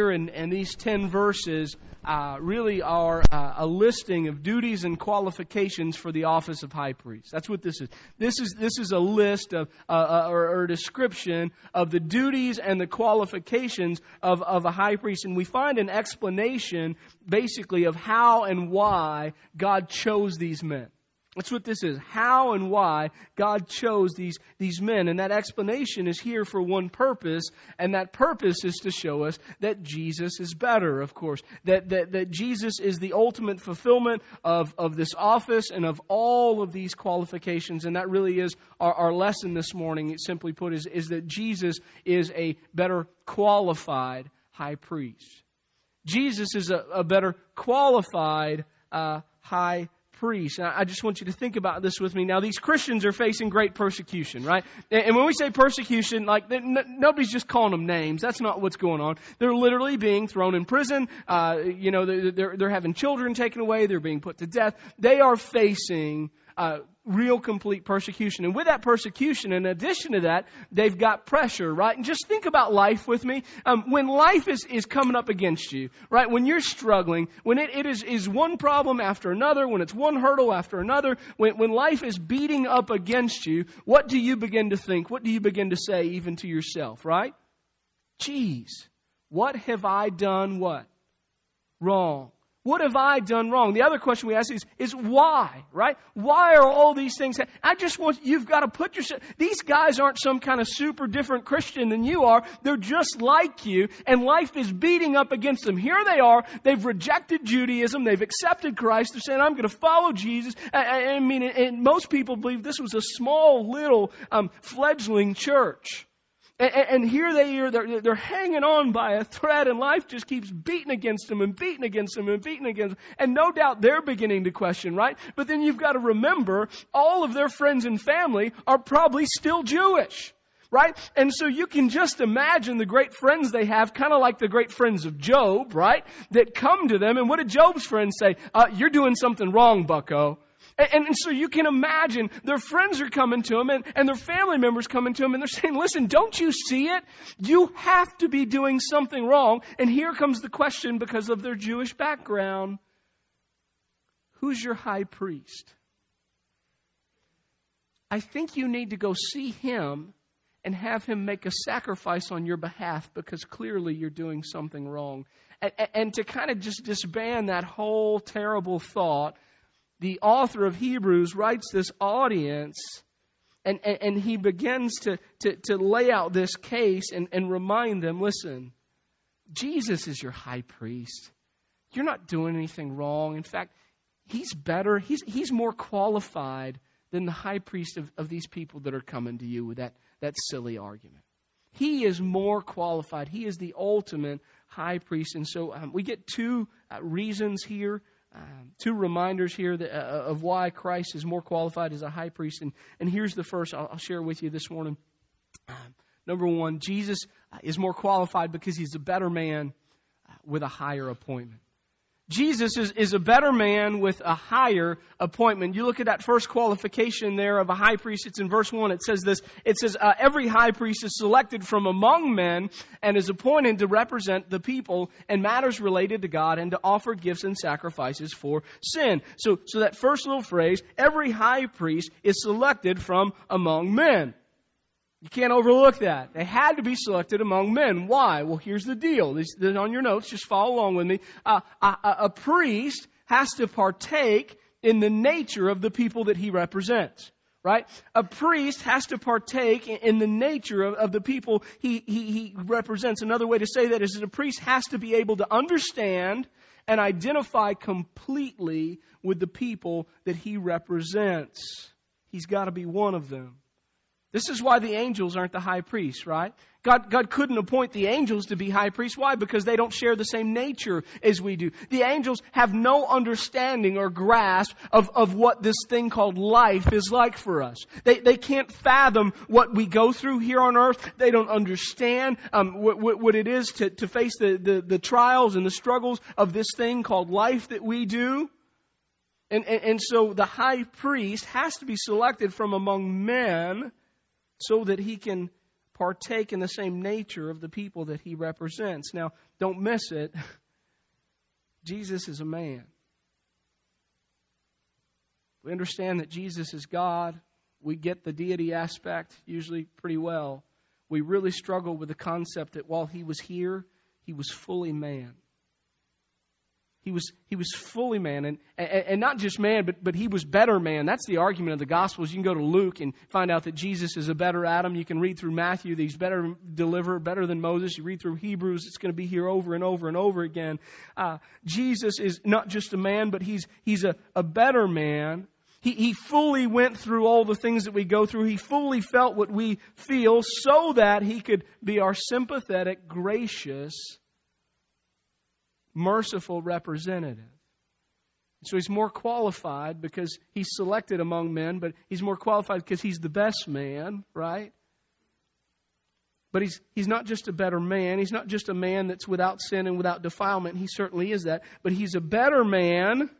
here, these 10 verses uh, really are uh, a listing of duties and qualifications for the office of high priest. That's what this is. This is, this is a list of, uh, uh or, or, a description of the duties and the qualifications of, of a high priest. And we find an explanation, basically, of how and why God chose these men. That's what this is. How and why God chose these, these men. And that explanation is here for one purpose, and that purpose is to show us that Jesus is better, of course. That, that, that Jesus is the ultimate fulfillment of, of this office and of all of these qualifications. And that really is our, our lesson this morning, simply put, is, is that Jesus is a better qualified high priest. Jesus is a, a better qualified uh, high priests. I just want you to think about this with me. Now, these Christians are facing great persecution, right? And when we say persecution, like, nobody's just calling them names. That's not what's going on. They're literally being thrown in prison. Uh, you know, they're, they're having children taken away. They're being put to death. They are facing uh, real complete persecution. And with that persecution, in addition to that, they've got pressure, right? And just think about life with me. Um, when life is, is coming up against you, right? When you're struggling, when it, it is, is one problem after another, when it's one hurdle after another, when, when life is beating up against you, what do you begin to think? What do you begin to say even to yourself, right? Geez, what have I done what? Wrong. What have I done wrong? The other question we ask is, is why, right? Why are all these things? I just want, you've got to put yourself, these guys aren't some kind of super different Christian than you are. They're just like you, and life is beating up against them. Here they are. They've rejected Judaism. They've accepted Christ. They're saying, I'm going to follow Jesus. I, I mean, and most people believe this was a small, little, um, fledgling church. And, and here they are, they're, they're hanging on by a thread, and life just keeps beating against them and beating against them and beating against them. And no doubt they're beginning to question, right? But then you've got to remember, all of their friends and family are probably still Jewish right? And so you can just imagine the great friends they have, kind of like the great friends of Job, right? That come to them, and what did Job's friends say? Uh, you're doing something wrong, bucko. And, and, so you can imagine their friends are coming to them and, and their family members coming to them and they're saying, listen, don't you see it? You have to be doing something wrong. And here comes the question because of their Jewish background. Who's your high priest? I think you need to go see him and have him make a sacrifice on your behalf because clearly you're doing something wrong. And, and to kind of just disband that whole terrible thought, the author of Hebrews writes this audience and, and, and he begins to, to, to, lay out this case and, and remind them listen, Jesus is your high priest. You're not doing anything wrong. In fact, he's better, he's, he's more qualified than the high priest of, of these people that are coming to you with that, that silly argument. He is more qualified. He is the ultimate high priest. And so um, we get two uh, reasons here two reminders here that, uh, of why Christ is more qualified as a high priest. And, and here's the first I'll, I'll share with you this morning. Um, number one, Jesus uh, is more qualified because he's a better man uh, with a higher appointment. Jesus is, is a better man with a higher appointment. You look at that first qualification there of a high priest. It's in verse 1. It says this. It says, uh, every high priest is selected from among men and is appointed to represent the people and matters related to God and to offer gifts and sacrifices for sin. So, so that first little phrase, every high priest is selected from among men. You can't overlook that. They had to be selected among men. Why? Well, here's the deal. This, this on your notes. Just follow along with me. Uh, a, a priest has to partake in the nature of the people that he represents. Right? A priest has to partake in the nature of, of the people he, he, he represents. Another way to say that is that a priest has to be able to understand and identify completely with the people that he represents. He's got to be one of them. This is why the angels aren't the high priests, right? God, God couldn't appoint the angels to be high priests. Why? Because they don't share the same nature as we do. The angels have no understanding or grasp of, of what this thing called life is like for us. They, they can't fathom what we go through here on earth. They don't understand um, what, what, what, it is to, to face the, the, the trials and the struggles of this thing called life that we do. And, and, and so the high priest has to be selected from among men so that he can partake in the same nature of the people that he represents. Now, don't miss it. Jesus is a man. We understand that Jesus is God. We get the deity aspect usually pretty well. We really struggle with the concept that while he was here, he was fully man. He was, he was fully man, and, and, and, not just man, but, but he was better man. That's the argument of the Gospels. You can go to Luke and find out that Jesus is a better Adam. You can read through Matthew that he's better deliverer, better than Moses. You read through Hebrews, it's going to be here over and over and over again. Uh, Jesus is not just a man, but he's, he's a, a better man. He, he fully went through all the things that we go through. He fully felt what we feel so that he could be our sympathetic, gracious, merciful representative. So he's more qualified because he's selected among men, but he's more qualified because he's the best man, right? But he's, he's not just a better man. He's not just a man that's without sin and without defilement. He certainly is that. But he's a better man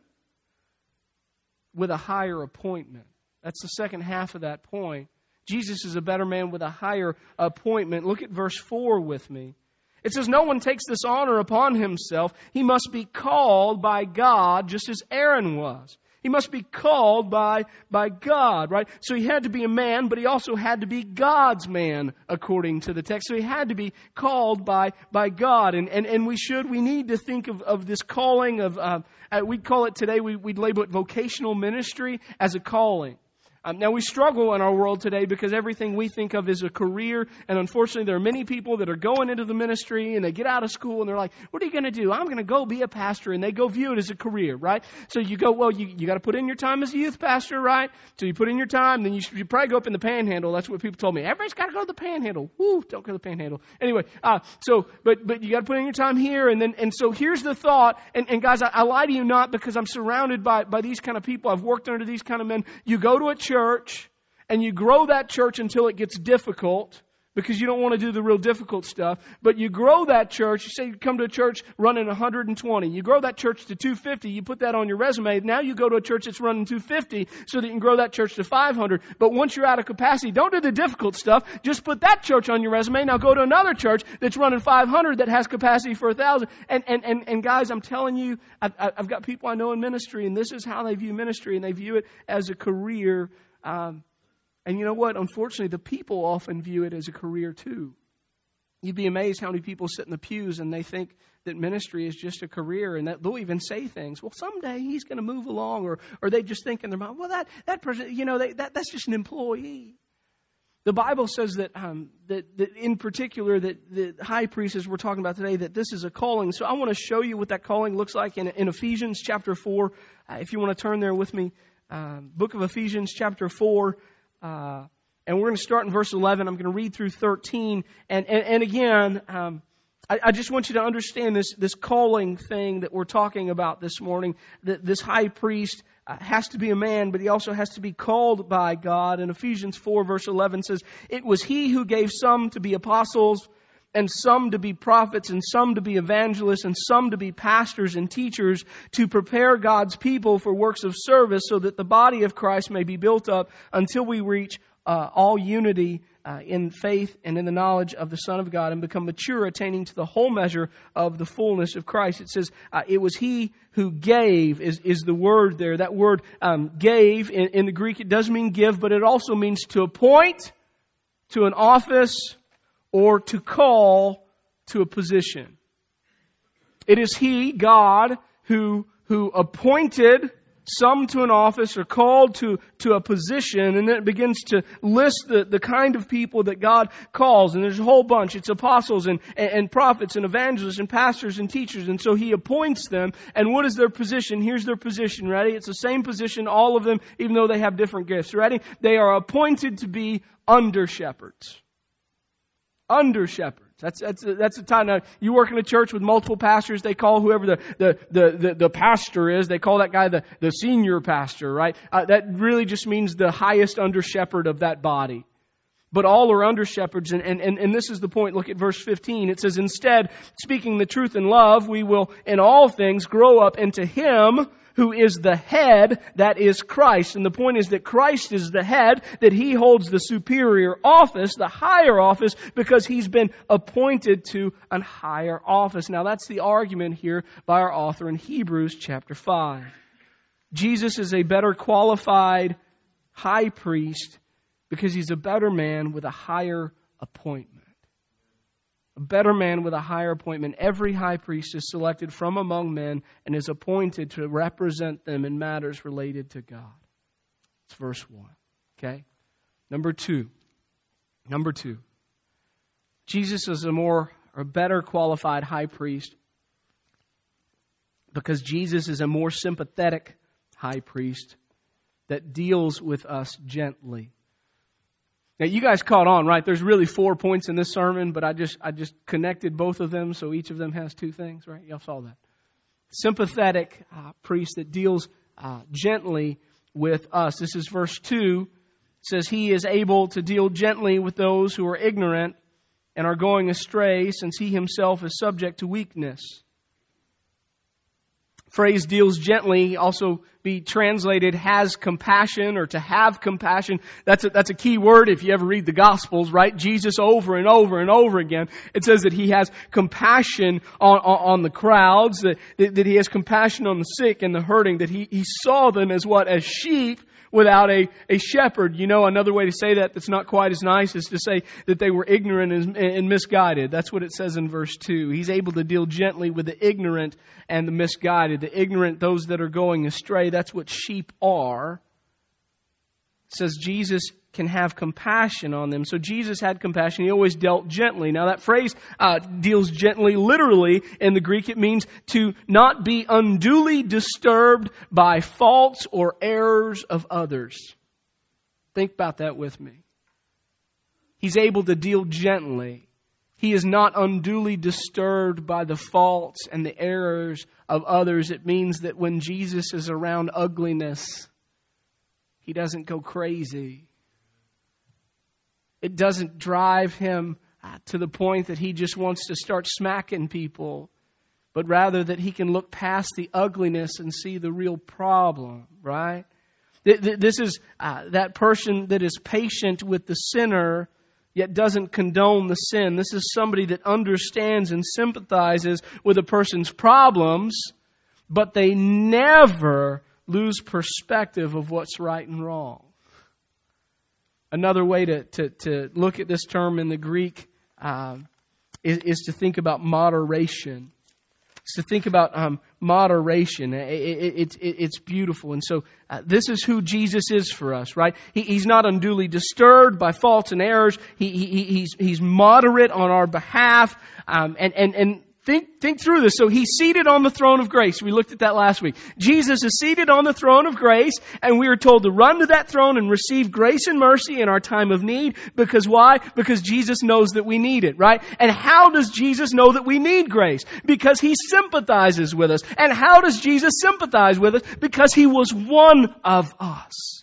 with a higher appointment. That's the second half of that point. Jesus is a better man with a higher appointment. Look at verse 4 with me. It says, No one takes this honor upon himself. He must be called by God, just as Aaron was. He must be called by, by God, right? So he had to be a man, but he also had to be God's man, according to the text. So he had to be called by, by God. And, and, and we should, we need to think of, of this calling of, uh, uh we'd call it today, we, we'd label it vocational ministry as a calling. Um, now, we struggle in our world today because everything we think of is a career, and unfortunately, there are many people that are going into the ministry and they get out of school and they're like, What are you going to do? I'm going to go be a pastor, and they go view it as a career, right? So you go, Well, you, you got to put in your time as a youth pastor, right? So you put in your time, then you should you probably go up in the panhandle. That's what people told me. Everybody's got to go to the panhandle. Woo, don't go to the panhandle. Anyway, uh, so, but, but you got to put in your time here, and then, and so here's the thought, and, and guys, I, I lie to you not because I'm surrounded by, by these kind of people. I've worked under these kind of men. You go to a church, church and you grow that church until it gets difficult because you don't want to do the real difficult stuff. But you grow that church. You say you come to a church running 120. You grow that church to 250. You put that on your resume. Now you go to a church that's running 250 so that you can grow that church to 500. But once you're out of capacity, don't do the difficult stuff. Just put that church on your resume. Now go to another church that's running 500 that has capacity for 1,000. And, and, and, and guys, I'm telling you, I've, I've got people I know in ministry, and this is how they view ministry, and they view it as a career um, and you know what? Unfortunately, the people often view it as a career too. You'd be amazed how many people sit in the pews and they think that ministry is just a career and that they'll even say things. Well, someday he's going to move along, or or they just think in their mind, well, that that person, you know, they, that that's just an employee. The Bible says that, um, that, that in particular that the high priest, as we're talking about today, that this is a calling. So I want to show you what that calling looks like in, in Ephesians chapter 4. Uh, if you want to turn there with me, um, book of Ephesians, chapter 4. Uh, and we're going to start in verse 11. I'm going to read through 13. And, and, and again, um, I, I, just want you to understand this, this calling thing that we're talking about this morning. That this high priest uh, has to be a man, but he also has to be called by God. And Ephesians 4, verse 11 says, It was he who gave some to be apostles and some to be prophets, and some to be evangelists, and some to be pastors and teachers to prepare God's people for works of service so that the body of Christ may be built up until we reach uh, all unity uh, in faith and in the knowledge of the Son of God and become mature, attaining to the whole measure of the fullness of Christ. It says, uh, it was He who gave, is, is the word there. That word um, gave in, in the Greek, it does mean give, but it also means to appoint to an office or to call to a position. It is He, God, who, who appointed some to an office or called to, to a position, and then it begins to list the, the kind of people that God calls. And there's a whole bunch. It's apostles and, and, and prophets and evangelists and pastors and teachers. And so He appoints them. And what is their position? Here's their position. Ready? It's the same position, all of them, even though they have different gifts. Ready? They are appointed to be under shepherds under shepherds. That's, that's, that's the time. Now, you work in a church with multiple pastors, they call whoever the, the, the, the, the pastor is, they call that guy the, the senior pastor, right? Uh, that really just means the highest under shepherd of that body. But all are under shepherds, and, and, and, and this is the point. Look at verse 15. It says, Instead, speaking the truth in love, we will in all things grow up into Him who is the head, that is Christ. And the point is that Christ is the head, that he holds the superior office, the higher office, because he's been appointed to an higher office. Now that's the argument here by our author in Hebrews chapter 5. Jesus is a better qualified high priest because he's a better man with a higher appointment a better man with a higher appointment. Every high priest is selected from among men and is appointed to represent them in matters related to God. It's verse 1. Okay? Number 2. Number 2. Jesus is a more or better qualified high priest because Jesus is a more sympathetic high priest that deals with us gently. Now you guys caught on, right? There's really four points in this sermon, but I just I just connected both of them, so each of them has two things, right? Y'all saw that. Sympathetic uh, priest that deals uh, gently with us. This is verse two. It says he is able to deal gently with those who are ignorant and are going astray, since he himself is subject to weakness phrase deals gently also be translated has compassion or to have compassion. That's a, that's a key word if you ever read the Gospels, right? Jesus over and over and over again. It says that he has compassion on, on, on the crowds, that, that, that, he has compassion on the sick and the hurting, that he, he saw them as what? As sheep without a, a shepherd. You know, another way to say that that's not quite as nice is to say that they were ignorant and, and misguided. That's what it says in verse 2. He's able to deal gently with the ignorant and the misguided. The ignorant, those that are going astray, that's what sheep are. It says Jesus can have compassion on them. So Jesus had compassion. He always dealt gently. Now that phrase uh, deals gently literally in the Greek. It means to not be unduly disturbed by faults or errors of others. Think about that with me. He's able to deal gently. He is not unduly disturbed by the faults and the errors of others. It means that when Jesus is around ugliness, he doesn't go crazy. It doesn't drive him to the point that he just wants to start smacking people, but rather that he can look past the ugliness and see the real problem, right? This is uh, that person that is patient with the sinner, yet doesn't condone the sin. This is somebody that understands and sympathizes with a person's problems, but they never lose perspective of what's right and wrong. Another way to, to, to look at this term in the Greek uh, is, is, to think about moderation. It's to think about um, moderation. It, it, it, it's beautiful. And so uh, this is who Jesus is for us, right? He, he's not unduly disturbed by faults and errors. He, he, he's, he's moderate on our behalf. Um, and, and, and Think, think through this. So he's seated on the throne of grace. We looked at that last week. Jesus is seated on the throne of grace, and we are told to run to that throne and receive grace and mercy in our time of need. Because why? Because Jesus knows that we need it, right? And how does Jesus know that we need grace? Because he sympathizes with us. And how does Jesus sympathize with us? Because he was one of us.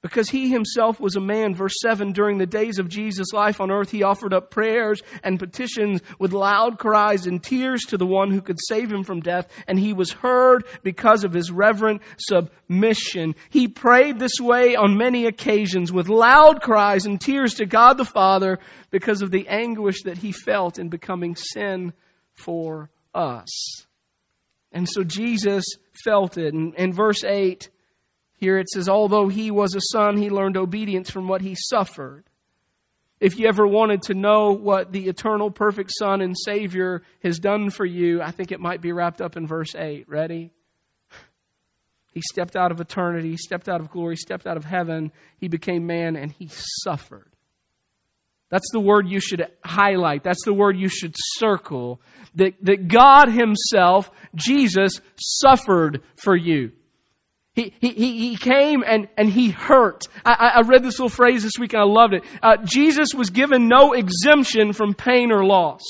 Because he himself was a man, verse 7, during the days of Jesus' life on earth, he offered up prayers and petitions with loud cries and tears to the one who could save him from death, and he was heard because of his reverent submission. He prayed this way on many occasions with loud cries and tears to God the Father because of the anguish that he felt in becoming sin for us. And so Jesus felt it. And in verse 8, here it says, although he was a son, he learned obedience from what he suffered. If you ever wanted to know what the eternal perfect Son and Savior has done for you, I think it might be wrapped up in verse 8. Ready? He stepped out of eternity, stepped out of glory, stepped out of heaven. He became man and he suffered. That's the word you should highlight. That's the word you should circle. That, that God Himself, Jesus, suffered for you. He, he, he came and, and he hurt. I, I read this little phrase this week and I loved it. Uh, Jesus was given no exemption from pain or loss.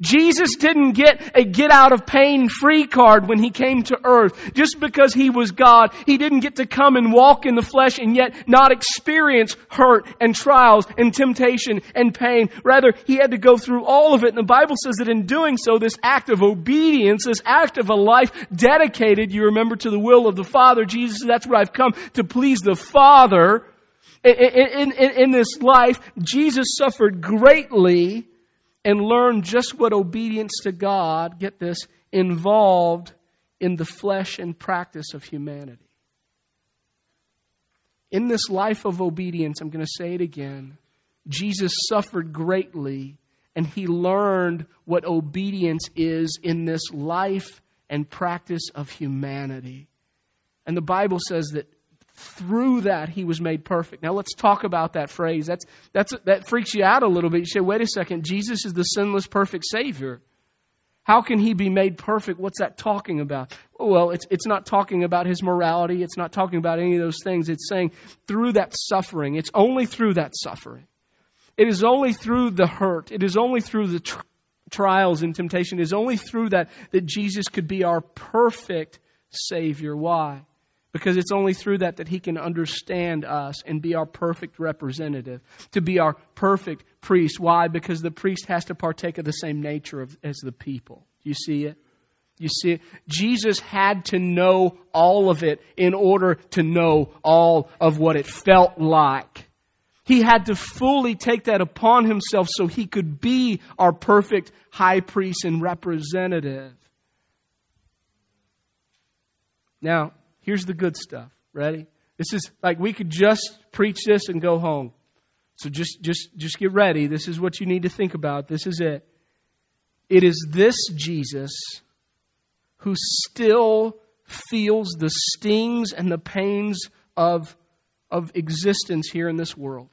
Jesus didn't get a get out of pain free card when he came to earth. Just because he was God, he didn't get to come and walk in the flesh and yet not experience hurt and trials and temptation and pain. Rather, he had to go through all of it. And the Bible says that in doing so, this act of obedience, this act of a life dedicated, you remember, to the will of the Father, Jesus, that's what I've come to please the Father. In, in, in, in this life, Jesus suffered greatly and learn just what obedience to God, get this, involved in the flesh and practice of humanity. In this life of obedience, I'm going to say it again, Jesus suffered greatly and he learned what obedience is in this life and practice of humanity. And the Bible says that through that he was made perfect. Now let's talk about that phrase. That's, that's, that freaks you out a little bit. You say, wait a second, Jesus is the sinless, perfect Savior. How can he be made perfect? What's that talking about? Well, it's, it's not talking about his morality. It's not talking about any of those things. It's saying through that suffering. It's only through that suffering. It is only through the hurt. It is only through the tr- trials and temptation. It is only through that that Jesus could be our perfect Savior. Why? Because it's only through that that He can understand us and be our perfect representative, to be our perfect priest. Why? Because the priest has to partake of the same nature of, as the people. You see it? You see it? Jesus had to know all of it in order to know all of what it felt like. He had to fully take that upon himself so he could be our perfect high priest and representative. Now, Here's the good stuff. Ready? This is like we could just preach this and go home. So just just just get ready. This is what you need to think about. This is it. It is this Jesus who still feels the stings and the pains of, of existence here in this world.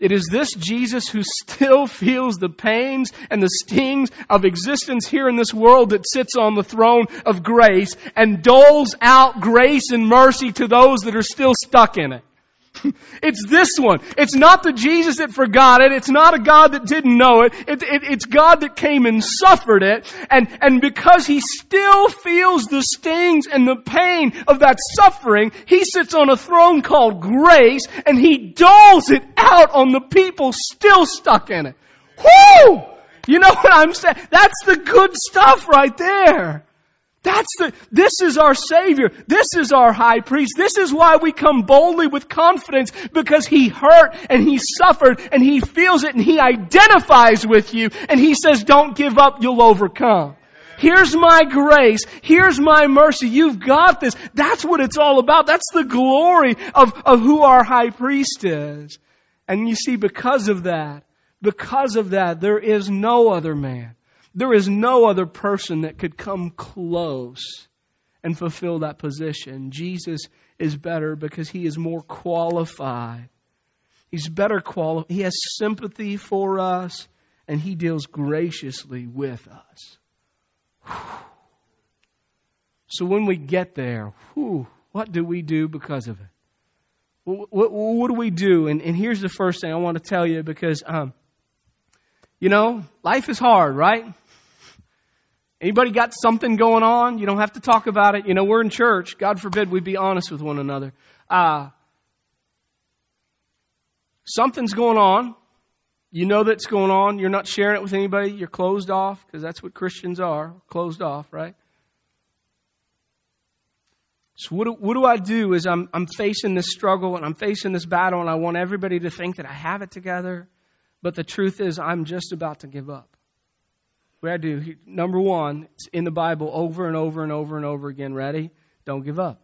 It is this Jesus who still feels the pains and the stings of existence here in this world that sits on the throne of grace and doles out grace and mercy to those that are still stuck in it. it's this one. It's not the Jesus that forgot it. It's not a God that didn't know it. it, it it's God that came and suffered it. And, and because He still feels the stings and the pain of that suffering, He sits on a throne called grace and He doles it out on the people still stuck in it. Whoo! You know what I'm saying? That's the good stuff right there. That's the, this is our Savior. This is our High Priest. This is why we come boldly with confidence because He hurt and He suffered and He feels it and He identifies with you and He says, don't give up, you'll overcome. Here's my grace. Here's my mercy. You've got this. That's what it's all about. That's the glory of, of who our High Priest is. And you see, because of that, because of that, there is no other man there is no other person that could come close and fulfill that position. Jesus is better because he is more qualified. He's better qualified. He has sympathy for us and he deals graciously with us. Whew. So when we get there, whew, what do we do because of it? What, what, what do we do? And, and, here's the first thing I want to tell you because, um, you know, life is hard, right? Anybody got something going on? You don't have to talk about it. You know, we're in church. God forbid we be honest with one another. Uh, something's going on. You know that's going on. You're not sharing it with anybody. You're closed off because that's what Christians are closed off, right? So what do, what do I do is I'm, I'm facing this struggle and I'm facing this battle and I want everybody to think that I have it together. But the truth is I'm just about to give up. What I do, number one, it's in the Bible over and over and over and over again. Ready? Don't give up.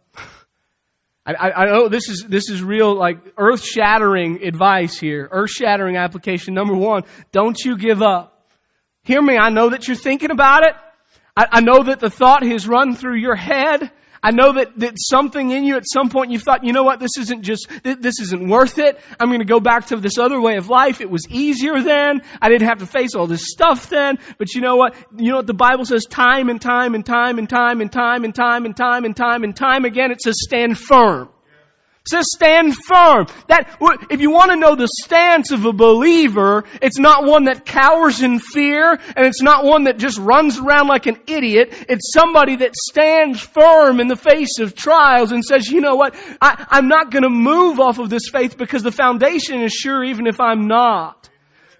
I, I, I know this is this is real like earth shattering advice here, earth shattering application. Number one, don't you give up. Hear me. I know that you're thinking about it. I, I know that the thought has run through your head. I know that, that something in you at some point you thought, you know what, this isn't just, this isn't worth it. I'm going to go back to this other way of life. It was easier then. I didn't have to face all this stuff then. But you know what? You know what the Bible says time and time and time and time and time and time and time and time and time again? It says stand firm. Says stand firm. That, if you want to know the stance of a believer, it's not one that cowers in fear, and it's not one that just runs around like an idiot. It's somebody that stands firm in the face of trials and says, you know what, I, I'm not going to move off of this faith because the foundation is sure even if I'm not.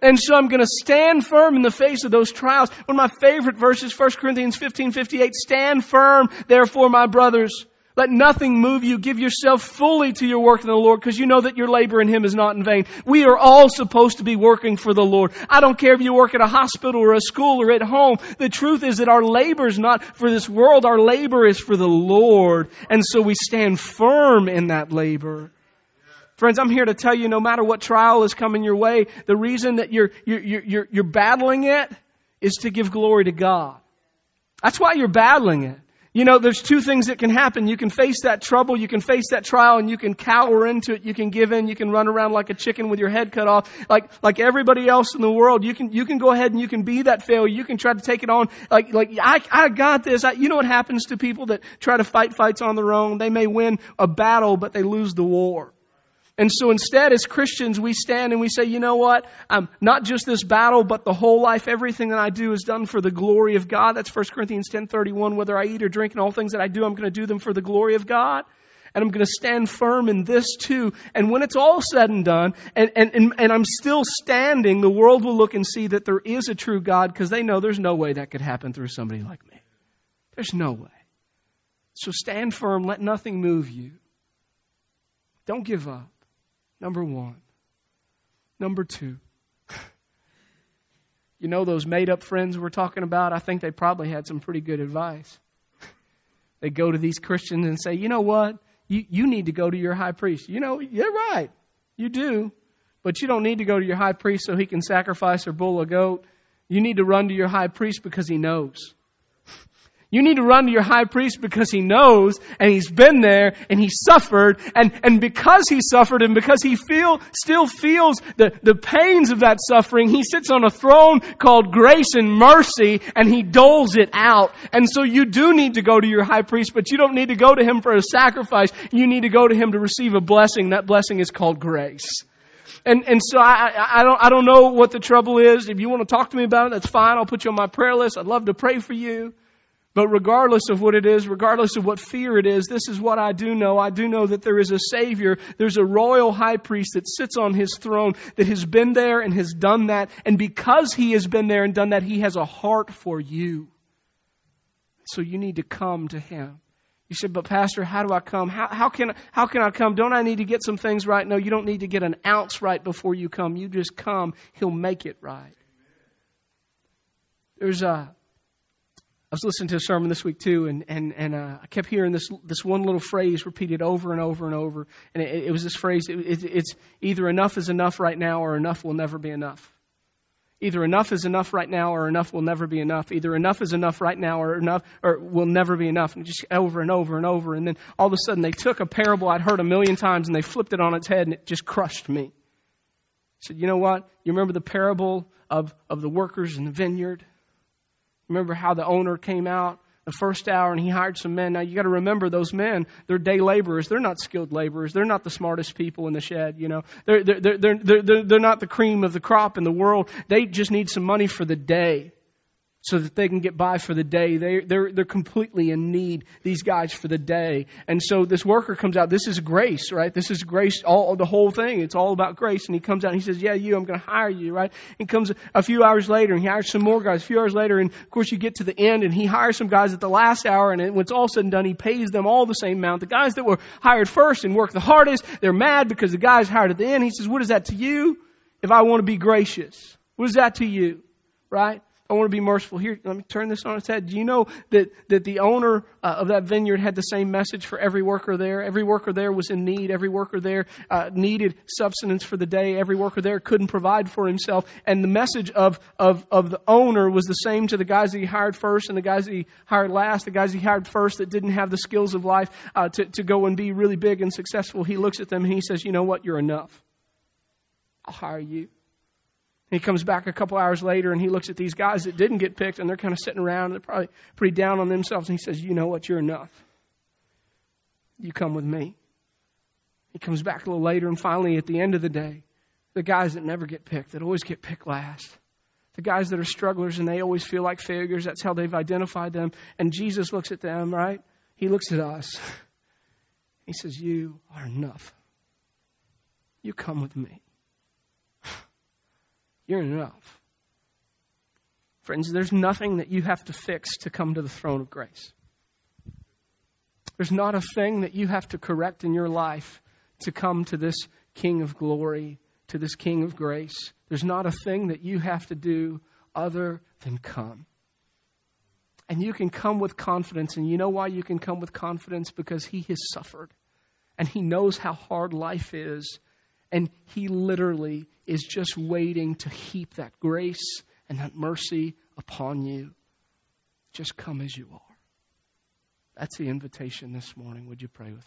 And so I'm going to stand firm in the face of those trials. One of my favorite verses, 1 Corinthians 15, 58, stand firm, therefore, my brothers let nothing move you. Give yourself fully to your work in the Lord because you know that your labor in Him is not in vain. We are all supposed to be working for the Lord. I don't care if you work at a hospital or a school or at home. The truth is that our labor is not for this world. Our labor is for the Lord. And so we stand firm in that labor. Friends, I'm here to tell you no matter what trial is coming your way, the reason that you're, you're, you're, you're battling it is to give glory to God. That's why you're battling it. You know, there's two things that can happen. You can face that trouble, you can face that trial, and you can cower into it. You can give in. You can run around like a chicken with your head cut off, like like everybody else in the world. You can you can go ahead and you can be that failure. You can try to take it on like like I I got this. I, you know what happens to people that try to fight fights on their own? They may win a battle, but they lose the war. And so instead, as Christians, we stand and we say, you know what? Um, not just this battle, but the whole life, everything that I do is done for the glory of God. That's 1 Corinthians 10.31. Whether I eat or drink and all things that I do, I'm going to do them for the glory of God. And I'm going to stand firm in this too. And when it's all said and done, and, and, and, and I'm still standing, the world will look and see that there is a true God because they know there's no way that could happen through somebody like me. There's no way. So stand firm. Let nothing move you. Don't give up. Number one. Number two. You know those made up friends we're talking about? I think they probably had some pretty good advice. They go to these Christians and say, you know what? You, you need to go to your high priest. You know, you're right. You do. But you don't need to go to your high priest so he can sacrifice or bull a goat. You need to run to your high priest because he knows. You need to run to your high priest because he knows and he's been there and he suffered and, and because he suffered and because he feel, still feels the, the pains of that suffering, he sits on a throne called grace and mercy and he doles it out. And so you do need to go to your high priest, but you don't need to go to him for a sacrifice. You need to go to him to receive a blessing. That blessing is called grace. And, and so I, I, don't, I don't know what the trouble is. If you want to talk to me about it, that's fine. I'll put you on my prayer list. I'd love to pray for you. But regardless of what it is, regardless of what fear it is, this is what I do know. I do know that there is a Savior. There's a royal high priest that sits on his throne that has been there and has done that. And because he has been there and done that, he has a heart for you. So you need to come to him. You said, but Pastor, how do I come? How, how, can, how can I come? Don't I need to get some things right? No, you don't need to get an ounce right before you come. You just come. He'll make it right. There's a I was listening to a sermon this week too, and and and uh, I kept hearing this this one little phrase repeated over and over and over, and it, it was this phrase: it, it, "It's either enough is enough right now, or enough will never be enough." Either enough is enough right now, or enough will never be enough. Either enough is enough right now, or enough or will never be enough. And just over and over and over, and then all of a sudden they took a parable I'd heard a million times and they flipped it on its head, and it just crushed me. I said, "You know what? You remember the parable of of the workers in the vineyard?" Remember how the owner came out the first hour and he hired some men. Now you got to remember those men, they're day laborers. They're not skilled laborers. They're not the smartest people in the shed, you know. They're, they're, they're, they're, they're, they're not the cream of the crop in the world. They just need some money for the day so that they can get by for the day. They, they're, they're completely in need, these guys, for the day. And so this worker comes out. This is grace, right? This is grace, all the whole thing. It's all about grace. And he comes out and he says, Yeah, you, I'm going to hire you, right? And comes a few hours later and he hires some more guys. A few hours later, and of course, you get to the end and he hires some guys at the last hour. And when it's all said and done, he pays them all the same amount. The guys that were hired first and worked the hardest, they're mad because the guys hired at the end. He says, What is that to you if I want to be gracious? What is that to you? Right? I want to be merciful. Here, let me turn this on its head. Do you know that, that the owner uh, of that vineyard had the same message for every worker there? Every worker there was in need. Every worker there uh, needed substance for the day. Every worker there couldn't provide for himself. And the message of, of, of the owner was the same to the guys that he hired first and the guys that he hired last. The guys he hired first that didn't have the skills of life uh, to, to go and be really big and successful. He looks at them and he says, You know what? You're enough. I'll hire you. He comes back a couple hours later and he looks at these guys that didn't get picked and they're kind of sitting around and they're probably pretty down on themselves and he says, You know what? You're enough. You come with me. He comes back a little later, and finally, at the end of the day, the guys that never get picked, that always get picked last, the guys that are strugglers and they always feel like failures, that's how they've identified them. And Jesus looks at them, right? He looks at us. He says, You are enough. You come with me. You're enough. Friends, there's nothing that you have to fix to come to the throne of grace. There's not a thing that you have to correct in your life to come to this King of glory, to this King of grace. There's not a thing that you have to do other than come. And you can come with confidence. And you know why you can come with confidence? Because He has suffered. And He knows how hard life is. And He literally is just waiting to heap that grace and that mercy upon you. Just come as you are. That's the invitation this morning. Would you pray with me?